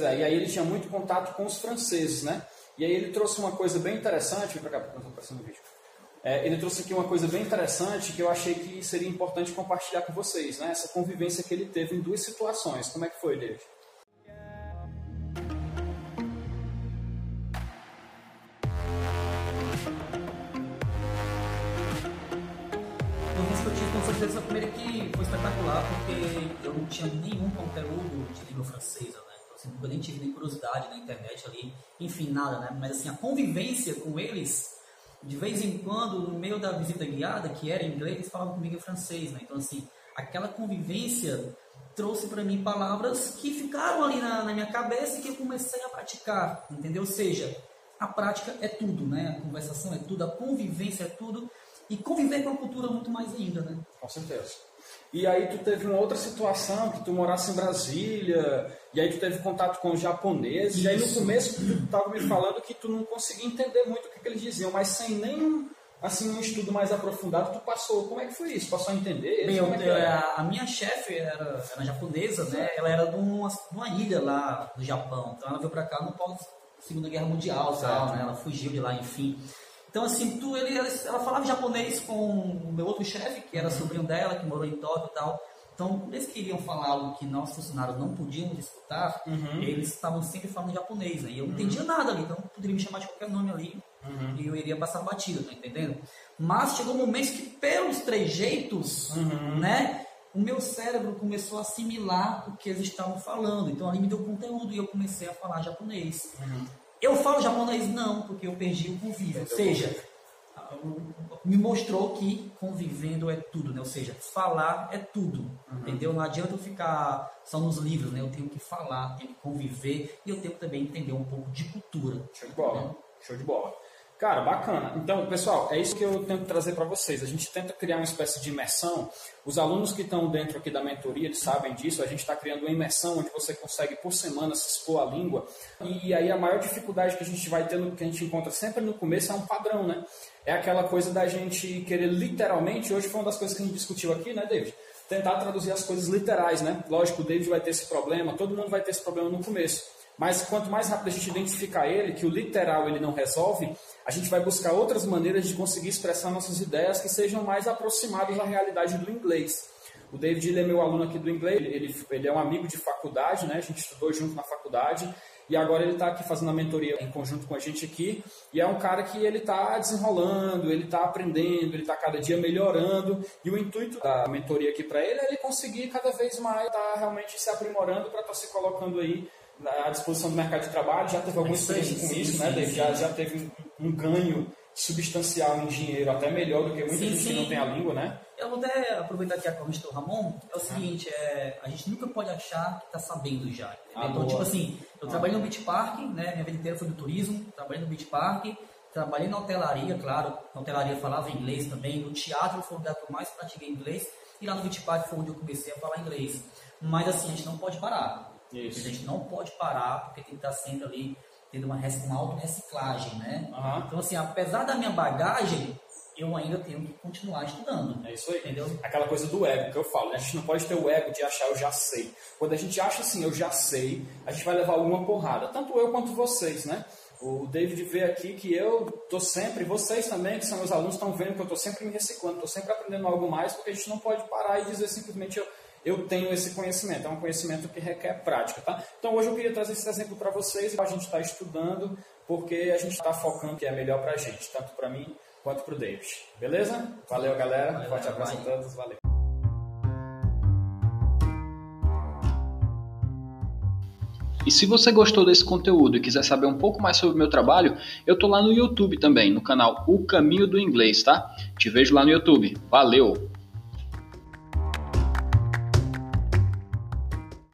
Pois é, e aí ele tinha muito contato com os franceses, né? E aí ele trouxe uma coisa bem interessante, pra cá, aparecendo no vídeo. É, ele trouxe aqui uma coisa bem interessante que eu achei que seria importante compartilhar com vocês, né? Essa convivência que ele teve em duas situações. Como é que foi, David? certeza primeira que foi espetacular, porque eu não tinha nenhum conteúdo de língua francesa, né? Então, assim, nem tive nem curiosidade na internet ali, enfim, nada, né? Mas assim, a convivência com eles, de vez em quando, no meio da visita guiada, que era em inglês, eles falavam comigo em francês, né? Então, assim, aquela convivência trouxe para mim palavras que ficaram ali na, na minha cabeça e que eu comecei a praticar, entendeu? Ou seja, a prática é tudo, né? A conversação é tudo, a convivência é tudo e conviver com a cultura muito mais ainda, né? Com certeza. E aí tu teve uma outra situação, que tu morasse em Brasília, e aí tu teve contato com os japoneses, Isso. e aí no começo tu estava me falando que tu não conseguia entender muito o que, que, eles diziam, mas sem nenhum assim, um estudo mais aprofundado, tu passou. Como é que foi isso? Passou a entender? Bem, eu, é a, a, minha chefe era, era japonesa, né? Ela era de uma, de uma ilha lá no Japão, então ela veio para cá no pós Segunda Guerra Mundial, tal, né? Ela fugiu de lá, enfim. Então, assim, tu, ele, ela falava japonês com o meu outro chefe, que era sobrinho dela, que morou em Tóquio e tal. Então, eles queriam falar algo que nós funcionários não podíamos escutar, uhum. eles estavam sempre falando japonês, né? E eu não entendia uhum. nada ali, então poderia me chamar de qualquer nome ali uhum. e eu iria passar batida, tá entendendo? Mas chegou um momento que, pelos trejeitos, uhum. né? O meu cérebro começou a assimilar o que eles estavam falando. Então ali me deu conteúdo e eu comecei a falar japonês. Eu falo japonês? Não, porque eu perdi o convívio. Ou seja, me mostrou que convivendo é tudo, né? Ou seja, falar é tudo, uhum. entendeu? Não adianta eu ficar só nos livros, né? Eu tenho que falar, tenho que conviver e eu tenho que também entender um pouco de cultura. Show de bola, né? show de bola. Cara, bacana. Então, pessoal, é isso que eu tento trazer para vocês. A gente tenta criar uma espécie de imersão. Os alunos que estão dentro aqui da mentoria, eles sabem disso. A gente está criando uma imersão onde você consegue, por semana, se expor à língua. E aí a maior dificuldade que a gente vai tendo, que a gente encontra sempre no começo, é um padrão, né? É aquela coisa da gente querer literalmente, hoje foi uma das coisas que a gente discutiu aqui, né, David? Tentar traduzir as coisas literais, né? Lógico, o David vai ter esse problema, todo mundo vai ter esse problema no começo. Mas quanto mais rápido a gente identificar ele, que o literal ele não resolve, a gente vai buscar outras maneiras de conseguir expressar nossas ideias que sejam mais aproximadas à realidade do inglês. O David ele é meu aluno aqui do inglês, ele, ele é um amigo de faculdade, né? a gente estudou junto na faculdade, e agora ele está aqui fazendo a mentoria em conjunto com a gente aqui, e é um cara que ele está desenrolando, ele está aprendendo, ele está cada dia melhorando, e o intuito da mentoria aqui para ele é ele conseguir cada vez mais estar tá realmente se aprimorando para estar tá se colocando aí à disposição do mercado de trabalho, já teve alguma experiência com isso, né, David? Já, já teve um ganho substancial em dinheiro, até melhor do que muita sim, gente sim. que não tem a língua, né? Eu vou até aproveitar aqui a corrente do Ramon, é o seguinte, é, a gente nunca pode achar que está sabendo já. Ah, então, boa. tipo assim, eu ah. trabalhei no Beach Park, né, minha vida inteira foi do turismo, trabalhei no Beach Park, trabalhei na hotelaria, claro, na hotelaria falava inglês também, no teatro foi o lugar que eu mais pratiquei inglês, e lá no Beach Park foi onde eu comecei a falar inglês. Mas assim, a gente não pode parar. Isso. A gente não pode parar, porque tem que estar sempre ali tendo uma, uma auto-reciclagem, né? Uhum. Então, assim, apesar da minha bagagem, eu ainda tenho que continuar estudando. É isso aí. Entendeu? Aquela coisa do ego que eu falo, né? A gente não pode ter o ego de achar eu já sei. Quando a gente acha assim, eu já sei, a gente vai levar alguma porrada. Tanto eu quanto vocês, né? O David vê aqui que eu estou sempre, vocês também, que são meus alunos, estão vendo que eu estou sempre me reciclando, estou sempre aprendendo algo mais, porque a gente não pode parar e dizer simplesmente eu, eu tenho esse conhecimento. É um conhecimento que requer prática, tá? Então hoje eu queria trazer esse exemplo para vocês. A gente está estudando porque a gente está focando que é melhor para a gente, tanto para mim quanto para o David. Beleza? Valeu, galera. Valeu, Forte abraço a todos. Valeu. E se você gostou desse conteúdo e quiser saber um pouco mais sobre o meu trabalho, eu tô lá no YouTube também, no canal O Caminho do Inglês, tá? Te vejo lá no YouTube. Valeu!